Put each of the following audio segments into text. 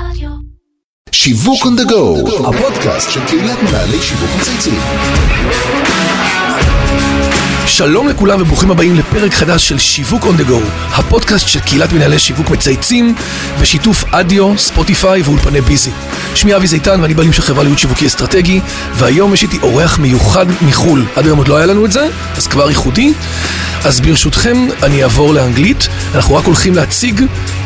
רדיו. שיווק on the go, הפודקאסט של קהילת מנהלי שיווק מצייצים. שלום לכולם וברוכים הבאים לפרק חדש של שיווק on the go, הפודקאסט של קהילת מנהלי שיווק מצייצים בשיתוף אדיו, ספוטיפיי ואולפני ביזי. שמי אבי זיתן ואני בעלים של חברה להיות שיווקי אסטרטגי, והיום יש איתי אורח מיוחד מחו"ל. עד היום עוד לא היה לנו את זה, אז כבר ייחודי. אז ברשותכם אני אעבור לאנגלית, אנחנו רק הולכים להציג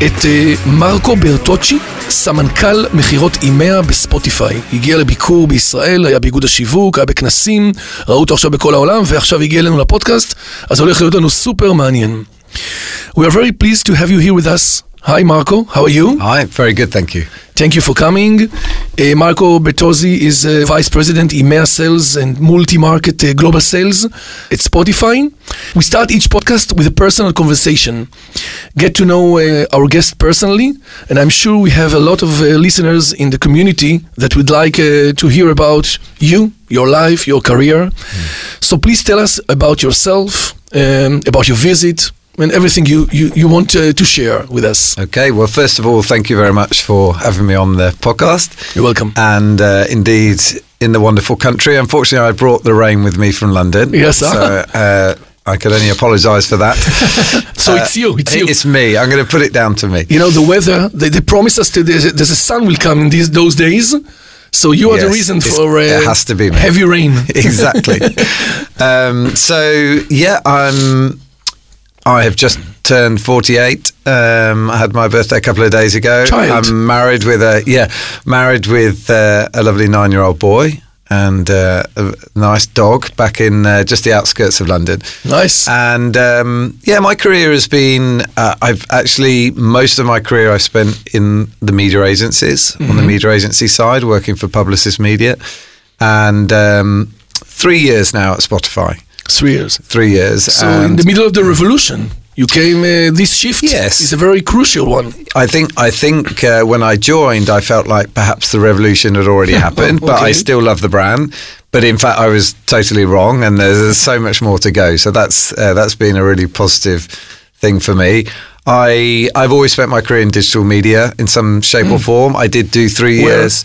את אה, מרקו ברטוצ'י, סמנכ"ל מכירות אימאה בספוטיפיי. הגיע לביקור בישראל, היה באיגוד השיווק, היה בכנסים, ראו אותו עכשיו בכל העולם, ועכשיו הגיע אלינו לפודקאסט, אז הולך להיות לנו סופר מעניין. We are very pleased to have you here with us. Hi Marco, how are you? Hi, very good, thank you. Thank you for coming. Uh, Marco Bertozzi is uh, Vice President EMEA Sales and Multi-Market uh, Global Sales at Spotify. We start each podcast with a personal conversation. Get to know uh, our guest personally, and I'm sure we have a lot of uh, listeners in the community that would like uh, to hear about you, your life, your career. So please tell us about yourself, um, about your visit, and everything you, you, you want uh, to share with us. Okay, well, first of all, thank you very much for having me on the podcast. You're welcome. And uh, indeed, in the wonderful country. Unfortunately, I brought the rain with me from London. Yes, So uh, I can only apologise for that. So it's you, it's you. It's me. I'm going to put it down to me. you know the weather they, they promise us that there's there's a sun will come in these those days so you are the reason for uh, it has to be me. heavy rain exactly. um, so yeah, I'm. I have just turned 48. Um, I had my birthday a couple of days ago. Child. I'm married with a yeah, married with uh, a lovely nine-year-old boy and uh, a nice dog back in uh, just the outskirts of London. nice And um, yeah, my career has been. Uh, I've actually most of my career I spent in the media agencies on Mm-hmm. the media agency side, working for Publicis Media, and um, three years now at Spotify. Three years Three years. so in the middle of the revolution you came uh, this shift Yes. is a very crucial one I think I think uh, when I joined, I felt like perhaps the revolution had already happened, but Okay. I still love the brand. But in fact, I was totally wrong, and there's, there's so much more to go. So that's uh, that's been a really positive thing for me. I I've always spent my career in digital media in some shape or form. I did do three Where? years,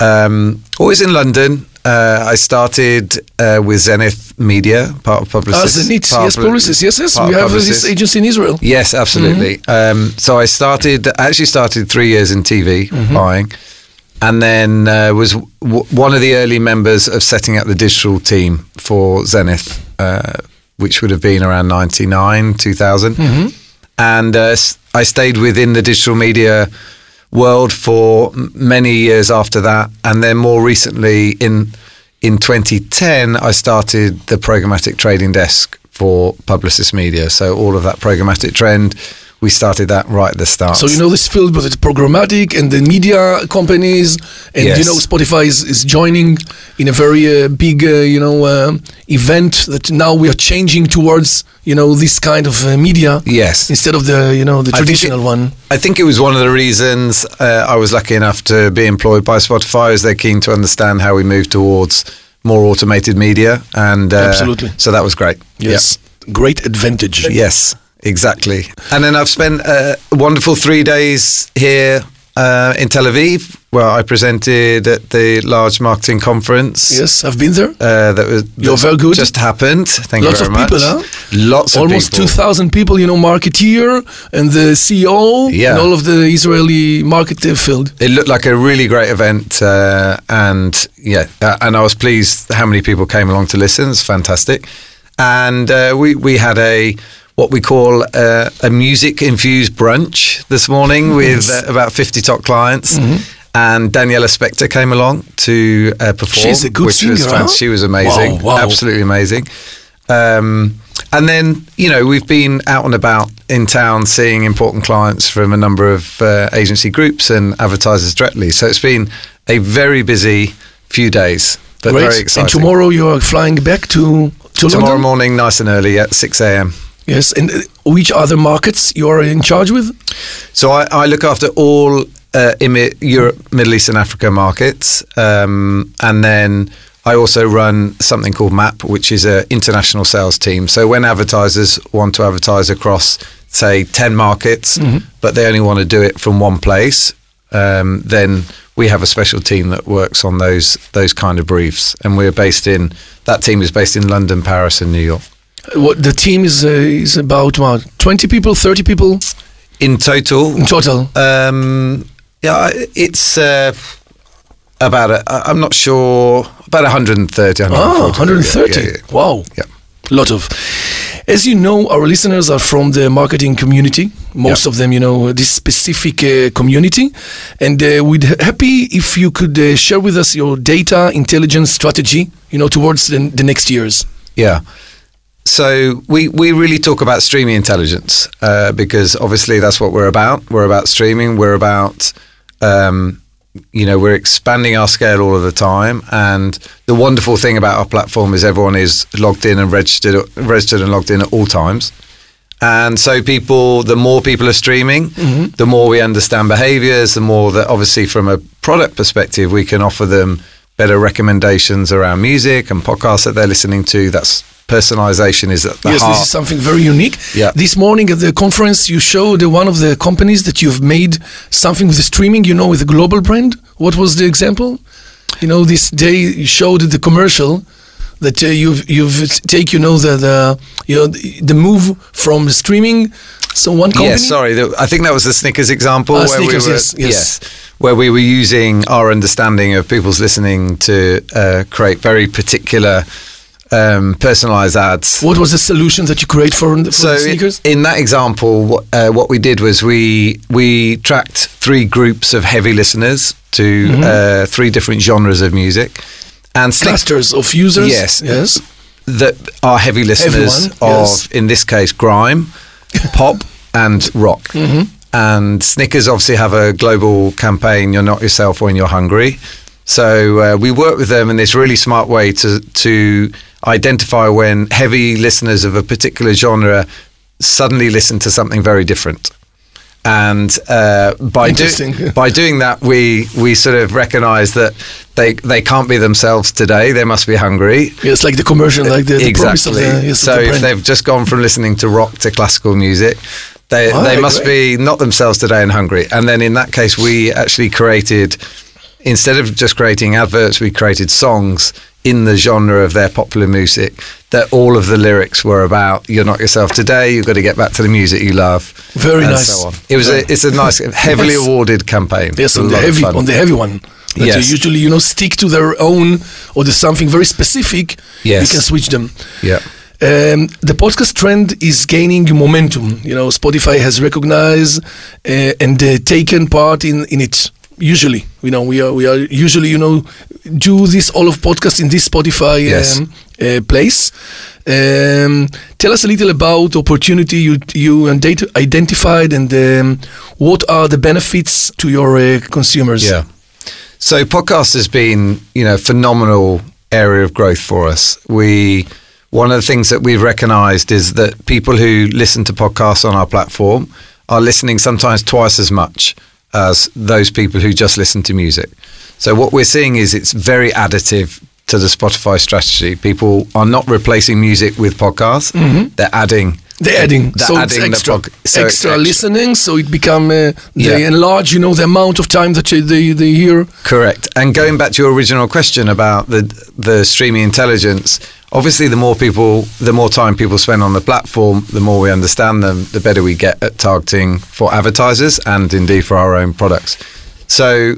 um, always in London. Uh, I started uh, with Zenith Media, part of Publicis. Ah, Zenith, part yes, Publicis, yes, yes. We have uh, this agency in Israel. Yes, absolutely. Um, so I started, I actually started three years in TV buying, and then uh, was w- one of the early members of setting up the digital team for Zenith, uh, which would have been around 99, 2000. And uh, I stayed within the digital media world for many years after that. And then more recently, in in 2010, I started the programmatic trading desk for Publicis Media. So all of that programmatic trend, we started that right at the start. So you know this field with the programmatic and the media companies, and you know Spotify is, is joining in a very uh, big, uh, you know, um event that now we are changing towards, you know, this kind of uh, media Yes. instead of the, you know, the I traditional it- one. I think it was one of the reasons uh, I was lucky enough to be employed by Spotify, is they're keen to understand how we move towards more automated media, and uh, Absolutely. So that was great. Yes, great advantage. Yep. Yes, exactly. And then I've spent uh, a wonderful three days here uh, in Tel Aviv, where I presented at the large marketing conference. Yes, I've been there. Uh, that was You're very good. Just happened. Thank you. Lots you of very people, much. huh? Lots of people. Almost people. 2,000 people, you know, marketeer and the CEO Yeah. and all of the Israeli market uh, field. It looked like a really great event, uh, and yeah, uh, and I was pleased how many people came along to listen. It's fantastic, and uh, we we had a what we call uh, a music infused brunch this morning with uh, about fifty top clients. And Daniela Spector came along to uh, perform. She's a good which was singer, fan- huh? She was amazing, Wow, wow. absolutely amazing. Um, and then, you know, we've been out and about in town seeing important clients from a number of uh, agency groups and advertisers directly. So it's been a very busy few days, but Great. very exciting. And tomorrow you are flying back to, to Tomorrow London? morning, nice and early at 6 a.m. Yes, and uh, which other markets you are in charge with? So I, I look after all uh, Europe, Middle East, and Africa markets, um, and then I also run something called MAP, which is an international sales team. So when advertisers want to advertise across, say, ten markets, but they only want to do it from one place, um, then we have a special team that works on those those kind of briefs, and we're based in that team is based in London, Paris, and New York. What the team is uh, is about what twenty people, thirty people In total, in total. um, yeah, it's uh, about a, I'm not sure about 130, 140. Oh, 130. Yeah, yeah, yeah. Wow. Yeah. Lot of. As you know, our listeners are from the marketing community. Most Yeah. of them, you know, this specific uh, community. And uh, we'd ha- happy if you could uh, share with us your data intelligence strategy, you know, towards the, the next years. Yeah. So we, we really talk about streaming intelligence uh, because obviously that's what we're about. We're about streaming. We're about, um, you know, we're expanding our scale all of the time. And the wonderful thing about our platform is everyone is logged in and registered, registered and logged in at all times. And so people, the more people are streaming, the more we understand behaviors, the more that obviously from a product perspective, we can offer them better recommendations around music and podcasts that they're listening to. That's personalization is at the yes, heart. this is something very unique. Yeah. This morning at the conference, you showed uh, one of the companies that you've made something with the streaming, you know, with a global brand. What was the example? You know, this day you showed the commercial that uh, you've you've take you know the the you know the, move from streaming. So one company. Yes, sorry. the- I think that was the Snickers example. Ah, where Snickers, we were, yes, yes. where we were using our understanding of people's listening to uh, create very particular um, personalized ads. What was the solution that you create for, for so the sneakers? in, in that example, what, uh, what we did was we we tracked three groups of heavy listeners to Mm-hmm. uh, three different genres of music, and Clusters of users. Yes. Yes. that are heavy listeners one, of, yes. in this case, grime, pop, and rock. Mm-hmm. And Snickers obviously have a global campaign. You're not yourself when you're hungry. So uh, we work with them in this really smart way to to identify when heavy listeners of a particular genre suddenly listen to something very different. And uh, by do- by doing that, we we sort of recognise that they they can't be themselves today. They must be hungry. It's like the commercial, like the, the promise of exactly. the, yes, so the if they've just gone from listening to rock to classical music, they Ah, they must great. be not themselves today and hungry. And then in that case, we actually created instead of just creating adverts, we created songs in the genre of their popular music that all of the lyrics were about you're not yourself today you've got to get back to the music you love Very nice. so on. it was a, it's a nice heavily Yes. awarded campaign Yes, on the heavy, on the heavy one. That Yes. usually, you know, stick to their own or there's something very specific. Yes. You can switch them. yeah Um, the podcast trend is gaining momentum. You know, Spotify has recognized uh, and uh, taken part in, in it. Usually, you know, we are we are usually, you know, do this all of podcast in this Spotify Yes. um, uh, place. Um, tell us a little about the opportunity you you ident- identified and um, what are the benefits to your uh, consumers. Yeah. So podcast has been, you know, phenomenal area of growth for us. We one of the things that we've recognized is that people who listen to podcasts on our platform are listening sometimes twice as much as those people who just listen to music. So what we're seeing is it's very additive to the Spotify strategy. People are not replacing music with podcasts. They're adding They're adding, they're so adding it's the extra, pod- so extra listening, so it become uh, they Yeah. enlarge, you know, the amount of time that you- they they hear. Correct. And going back to your original question about the the streaming intelligence, obviously the more people the more time people spend on the platform, the more we understand them, the better we get at targeting for advertisers and indeed for our own products. So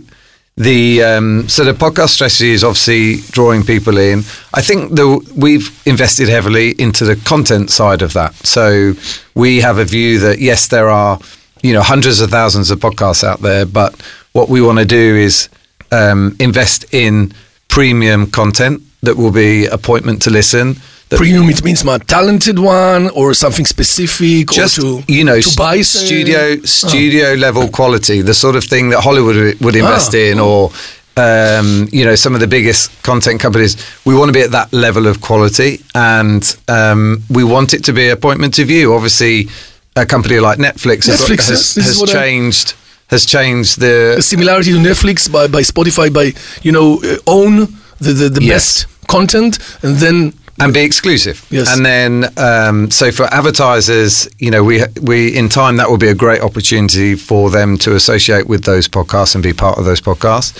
the um, so the podcast strategy is obviously drawing people in. I think the, we've invested heavily into the content side of that. So we have a view that yes, there are you know hundreds of thousands of podcasts out there, but what we want to do is um, invest in premium content that will be appointment to listen. Premium, it means my talented one or something specific just or to you know to buy studio Oh. studio level quality, the sort of thing that Hollywood would- invest Ah. in, or um, you know some of the biggest content companies. We want to be at that level of quality, and um, we want it to be appointment to view. Obviously, a company like Netflix, has, Netflix, has, is has what I- changed has changed a the similarity to Netflix by, by Spotify by you know uh, own the the, the Yes. best content and then and be exclusive. Yes. And then, um, so for advertisers, you know, we we in time that will be a great opportunity for them to associate with those podcasts and be part of those podcasts.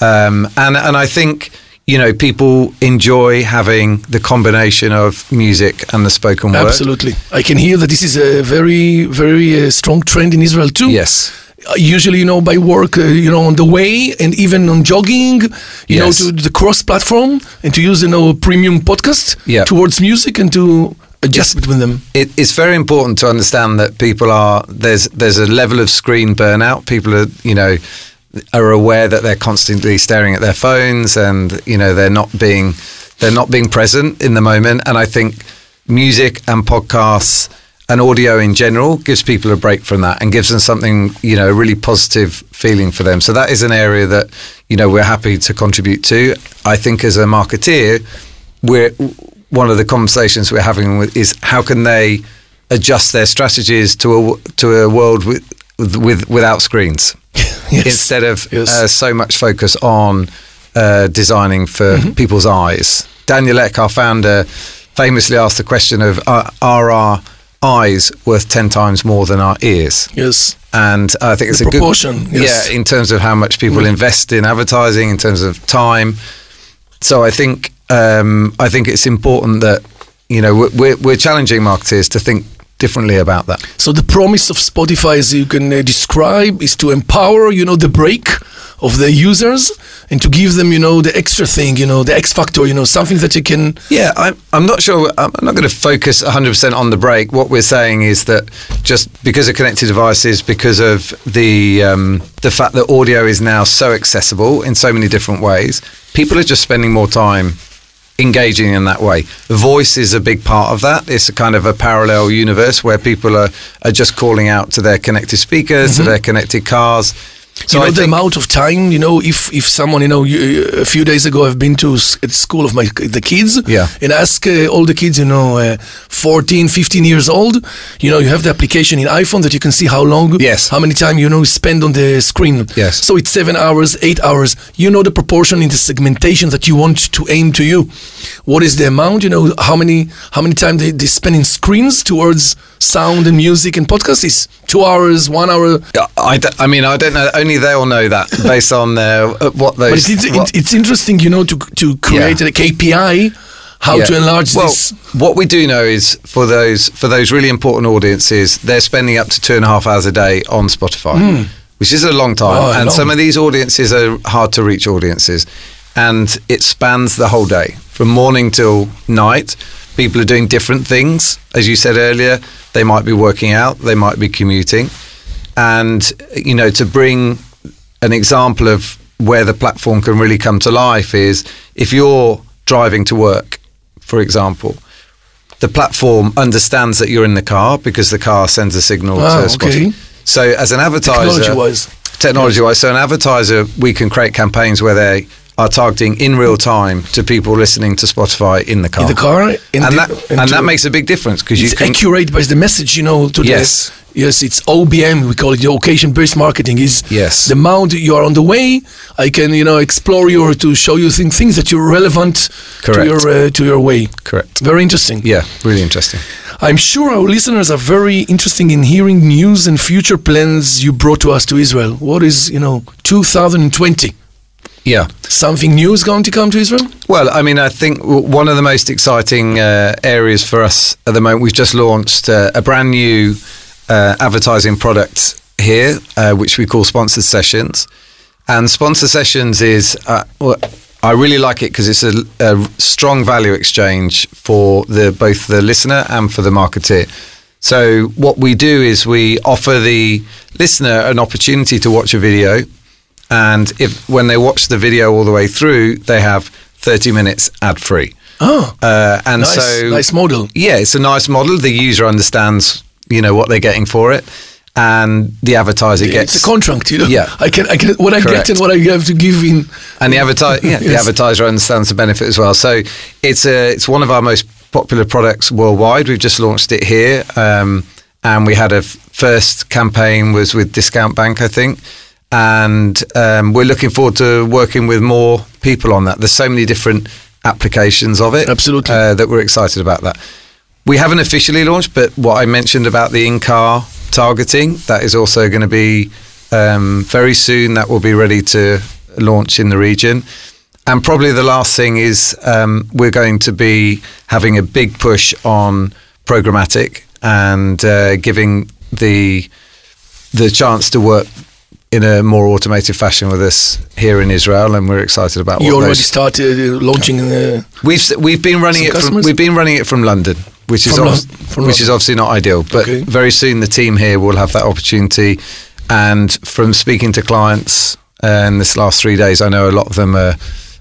Um, and and I think you know people enjoy having the combination of music and the spoken word. Absolutely. I can hear that this is a very, very uh, strong trend in Israel too. Yes. Usually, you know, by work, uh, you know, on the way and even on jogging, you know, to the cross platform and to use, you know, a premium podcast Yeah. towards music and to adjust between them. it, it's very important to understand that people are there's there's a level of screen burnout. People are you know are aware that they're constantly staring at their phones and you know they're not being they're not being present in the moment. And I think music and podcasts and audio in general gives people a break from that and gives them something you know a really positive feeling for them. So that is an area that you know we're happy to contribute to. I think as a marketeer, we're one of the conversations we're having with is how can they adjust their strategies to a to a world with with without screens Yes. instead of Yes. uh, so much focus on uh, designing for Mm-hmm. people's eyes. Daniel Ek, our founder, famously asked the question of uh, are our eyes worth 10 times more than our ears? Yes. and I think it's The a good proportion, yes. Mm. Yeah, in terms of how much people invest in advertising, in terms of time. So I think um, I think it's important that you know we're, we're, we're challenging marketers to think differently about that. So the promise of Spotify, as you can uh, describe, is to empower, you know, the break of the users and to give them, you know, the extra thing, you know, the X factor, you know, something that you can. Yeah, I'm, I'm not sure. I'm not going to focus 100% on the break. What we're saying is that just because of connected devices, because of the um, the fact that audio is now so accessible in so many different ways, people are just spending more time engaging in that way. Voice is a big part of that. It's a kind of a parallel universe where people are, are just calling out to their connected speakers, to their connected cars. You know, the amount of time, you know, if if someone, you know, you, a few days ago I've been to at school of my the kids, Yeah. and ask uh, all the kids, you know, uh, 14, 15 years old, you know, you have the application in iPhone that you can see how long, Yes. how many time you know spend on the screen. Yes. So it's seven hours, eight hours. You know the proportion in the segmentation that you want to aim to you. What is the amount? You know how many how many time they, they spend in screens towards sound and music and podcast is two hours, one hour. I, d- I mean, I don't know. Only they'll know that based on uh, what those. But it's, it's, what- it's interesting, you know, to to create Yeah. a KPI, how Yeah. to enlarge well, this. What we do know is for those for those really important audiences, they're spending up to two and a half hours a day on Spotify, which is a long time. Oh, and long. some of these audiences are hard to reach audiences, and it spans the whole day from morning till night. People are doing different things, as you said earlier. They might be working out, they might be commuting, and you know to bring an example of where the platform can really come to life is if you're driving to work, for example, the platform understands that you're in the car because the car sends a signal Ah, to Spotify. okay. So as an advertiser, Technology-wise. technology-wise, so an advertiser, we can create campaigns where they are targeting in real time to people listening to Spotify in the car. In the car, in and the- that and and that makes a big difference because you It's can accurate by the message, you know. To Yes. The, yes, it's OBM. We call it the occasion-based marketing. Is Yes. the amount you are on the way. I can, you know, explore you or to show you things, things that you're relevant to your uh, to your way. correct. Very interesting. Yeah, really interesting. I'm sure our listeners are very interested in hearing news and future plans you brought to us to Israel. What is, you know, 2020? Yeah. Something new is going to come to Israel? Well, I mean, I think one of the most exciting uh, areas for us at the moment, we've just launched uh, a brand new uh, advertising product here, uh, which we call Sponsored Sessions. And Sponsor Sessions is, uh, well, I really like it because it's a, a strong value exchange for the both the listener and for the marketeer. So what we do is we offer the listener an opportunity to watch a video, and if when they watch the video all the way through, they have 30 minutes ad free. Oh, Uh, and nice, so nice model. yeah, it's a nice model. The user understands, you know, what they're getting for it, and the advertiser gets it's a contract, you know. Yeah. I can, I can, what I Correct. get and what I have to give in. and the advertiser, yeah, the advertiser understands the benefit as well. So it's a, it's one of our most popular products worldwide. We've just launched it here, um, and we had a f- first campaign was with Discount Bank, I think, and um, we're looking forward to working with more people on that. There's so many different applications of it. Absolutely. uh, that we're excited about that. We haven't officially launched, but what I mentioned about the in-car targeting that is also going to be um, very soon. That will be ready to launch in the region. And probably the last thing is um, we're going to be having a big push on programmatic and uh, giving the the chance to work in a more automated fashion with us here in Israel, and we're excited about. You already started uh, launching in the. We've we've been running it from we've been running it from London, which is Lon- which is obviously not ideal. But Okay. very soon the team here will have that opportunity. And from speaking to clients uh, in this last three days, I know a lot of them are,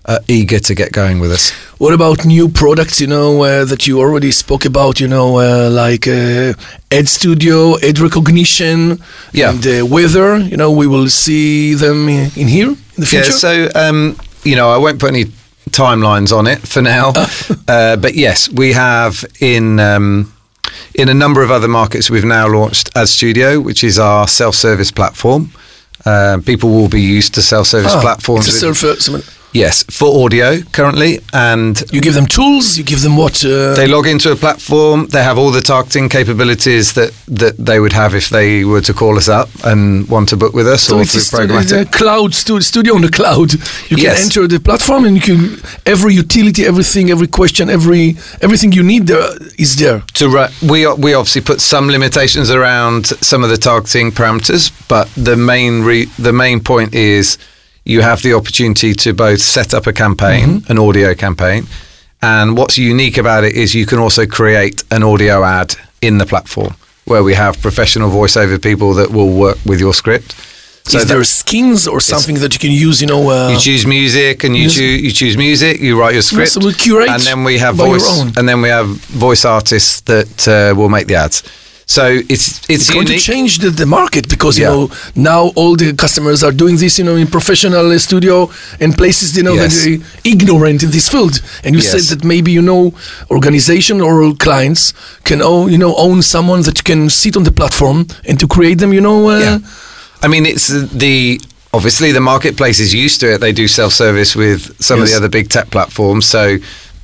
are eager to get going with us. What about new products? You know uh, that you already spoke about. You know, uh, like uh, Ad Studio, Ed Recognition, Yeah. and uh, Weather. You know, we will see them in, in here in the future. Yeah, so um, you know, I won't put any timelines on it for now, uh, but yes, we have in um, in a number of other markets. We've now launched Ad Studio, which is our self-service platform. Uh, people will be used to self-service Ah, platforms. it's a self- yes, for audio currently, and you give them tools. You give them what? Uh, they log into a platform. They have all the targeting capabilities that, that they would have if they were to call us up and want to book with us so or it's a programmatic. the cloud stu- studio on the cloud. You can Yes. enter the platform and you can every utility, everything, every question, every everything you need there is there. to ru- we we obviously put some limitations around some of the targeting parameters, but the main re- the main point is you have the opportunity to both set up a campaign, an audio campaign, and what's unique about it is you can also create an audio ad in the platform where we have professional voiceover people that will work with your script. is that- there skins or something that you can use? You know, uh, you choose music and you Music. choose you choose music. You write your script, so we'll curate and then we have voice, and then we have voice artists that uh, will make the ads. So it's it's, it's going to change the, the market because Yeah. you know now all the customers are doing this you know in professional studio and places you know Yes. that are ignorant in this field and you said that maybe you know organization or clients can own you know own someone that can sit on the platform and to create them you know uh, Yeah. I mean, it's the obviously the marketplace is used to it. They do self service with some of the other big tech platforms. So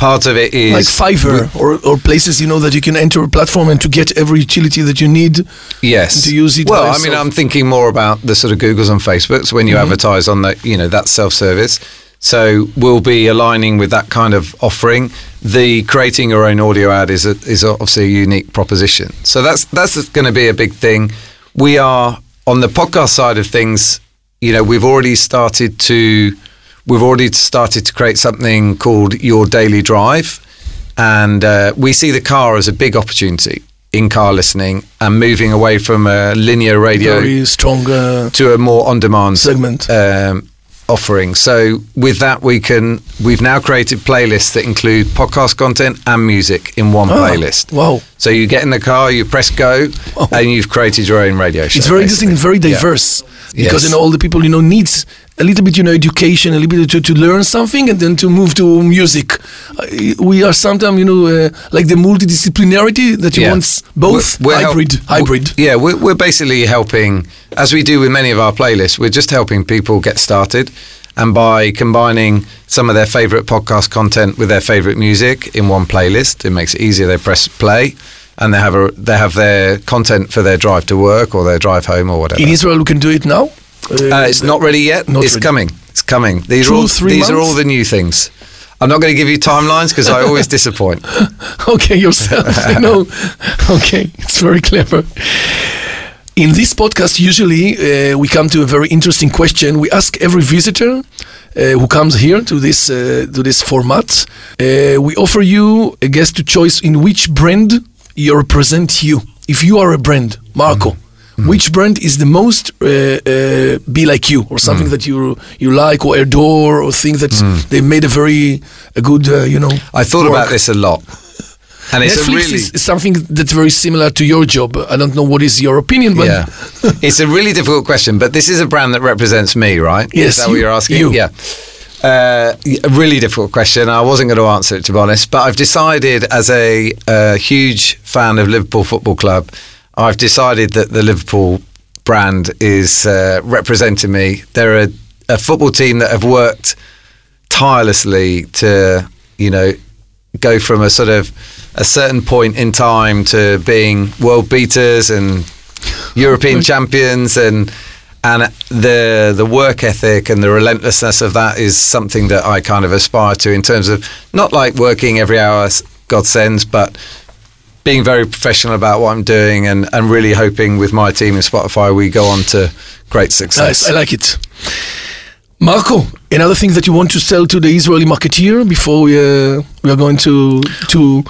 part of it is like Fiverr or, or places you know that you can enter a platform and to get every utility that you need Yes. to use it Well, I mean. I'm thinking more about the sort of Googles and Facebooks when you Mm-hmm. advertise on the, you know, that self-service. So we'll be aligning with that kind of offering. The creating your own audio ad is a, is obviously a unique proposition. So that's that's going to be a big thing. We are on the podcast side of things. You know, we've already started to we've already started to create something called Your Daily Drive, and uh, we see the car as a big opportunity in car listening and moving away from a linear radio very strong uh, to a more on-demand Segment. um, offering. So with that, we can we've now created playlists that include podcast content and music in one Ah, playlist. wow. So you get in the car, you press go, and you've created your own radio show. it's very interesting basically. and very Yeah. diverse because Yes. you know all the people you know needs a little bit you know education a little bit to, to learn something and then to move to music uh, we are sometimes you know uh, like the multidisciplinarity that you Yeah. want both We're- we're help- hybrid hybrid we're- yeah, we're, we're basically helping, as we do with many of our playlists, we're just helping people get started. And by combining some of their favorite podcast content with their favorite music in one playlist, it makes it easier. They press play and they have a they have their content for their drive to work or their drive home or whatever. in Israel we can do it now Uh, it's not ready yet. Not it's ready. coming. It's coming. These Two, are all three these are all the new things. I'm not going to give you timelines because I always disappoint. okay yourself you know okay it's very clever in this podcast usually uh, we come to a very interesting question we ask every visitor uh, who comes here to this uh, to this format uh, we offer you a guest to choice in which brand you represent you if you are a brand marco Which brand is the most uh, uh, be like you, or something that you you like, or adore, or think that they made a very a good, uh, you know? I thought work? about this a lot, and it's Netflix a really is, something that's very similar to your job. I don't know what is your opinion, but yeah. it's a really difficult question, but this is a brand that represents me, right? Yes, Is that what you- you're asking? you. Yeah. Uh, a really difficult question. I wasn't going to answer it, to be honest, but I've decided, as a, a huge fan of Liverpool Football Club, I've decided that the Liverpool brand is uh, representing me. They're a, a football team that have worked tirelessly to you know, go from a sort of a certain point in time to being world beaters and European champions and and the the work ethic and the relentlessness of that is something that I kind of aspire to in terms of not like working every hour God sends, but being very professional about what I'm doing and, and really hoping with my team in Spotify we go on to great success. Nice, I like it. Marco, another thing that you want to sell to the Israeli marketeer before we, uh, we are going to to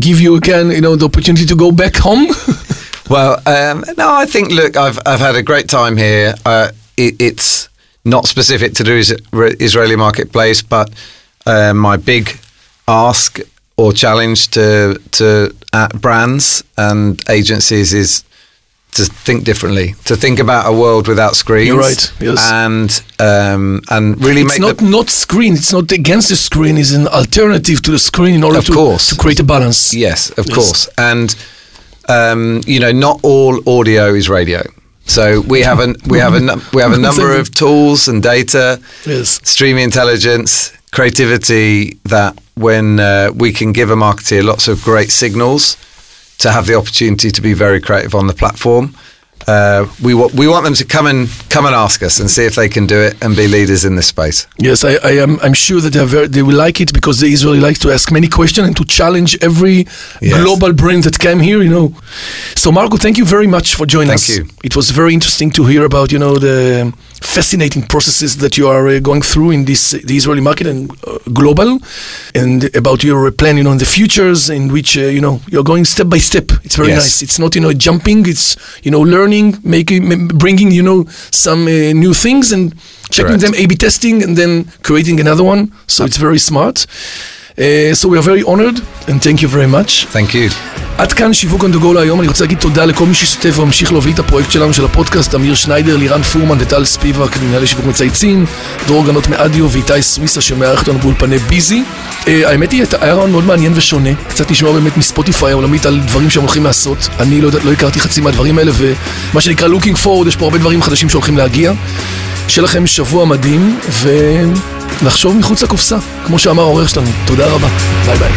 give you again, you know, the opportunity to go back home? well, um, no, I think look, I've I've had a great time here. Uh, it, it's not specific to the Israeli marketplace, but uh, my big ask or challenge to to uh, brands and agencies is to think differently, to think about a world without screens. You're right. Yes. And um, and really it's make not not screen. It's not against the screen. It's an alternative to the screen in order of to course. to create a balance. Yes, of yes. course. And um, you know, not all audio is radio. So we have a we have a we have a number of tools and data, yes. streaming intelligence, creativity that when uh, we can give a marketer lots of great signals to have the opportunity to be very creative on the platform. Uh, we want we want them to come and come and ask us and see if they can do it and be leaders in this space. Yes, I, I am. I'm sure that very, they will like it because the Israeli likes to ask many questions and to challenge every yes. global brand that came here. You know, so Marco, thank you very much for joining thank us. You. It was very interesting to hear about you know the fascinating processes that you are uh, going through in this the Israeli market and uh, global, and about your plan, you know, in the futures in which uh, you know you're going step by step. It's very yes. nice. It's not you know jumping. It's you know learning, making, bringing you know some uh, new things and checking Correct. them, A/B testing, and then creating another one. So it's very smart. Uh, so we are very honored and thank you very much. Thank you. עד כאן שיווק on the go להיום, אני רוצה להגיד תודה לכל מי שהשתתף וממשיך להוביל את הפרויקט שלנו של הפודקאסט, אמיר שניידר, לירן פורמן וטל ספיבק, מנהלי שיווק מצייצים, דרור גנות מאדיו ואיתי סוויסה שמארח אותנו באולפני ביזי. Uh, האמת היא, היה רעיון מאוד מעניין ושונה, קצת נשמע באמת מספוטיפיי העולמית על דברים שהם הולכים לעשות. אני לא, לא הכרתי חצי מהדברים האלה, ומה שנקרא looking forward, יש פה הרבה דברים חדשים שהולכים להגיע. שיהיה לכם שבוע מדהים, ולחשוב מחוץ לקופסה, כמו שאמר העורך שלנו. תודה רבה. ביי ביי.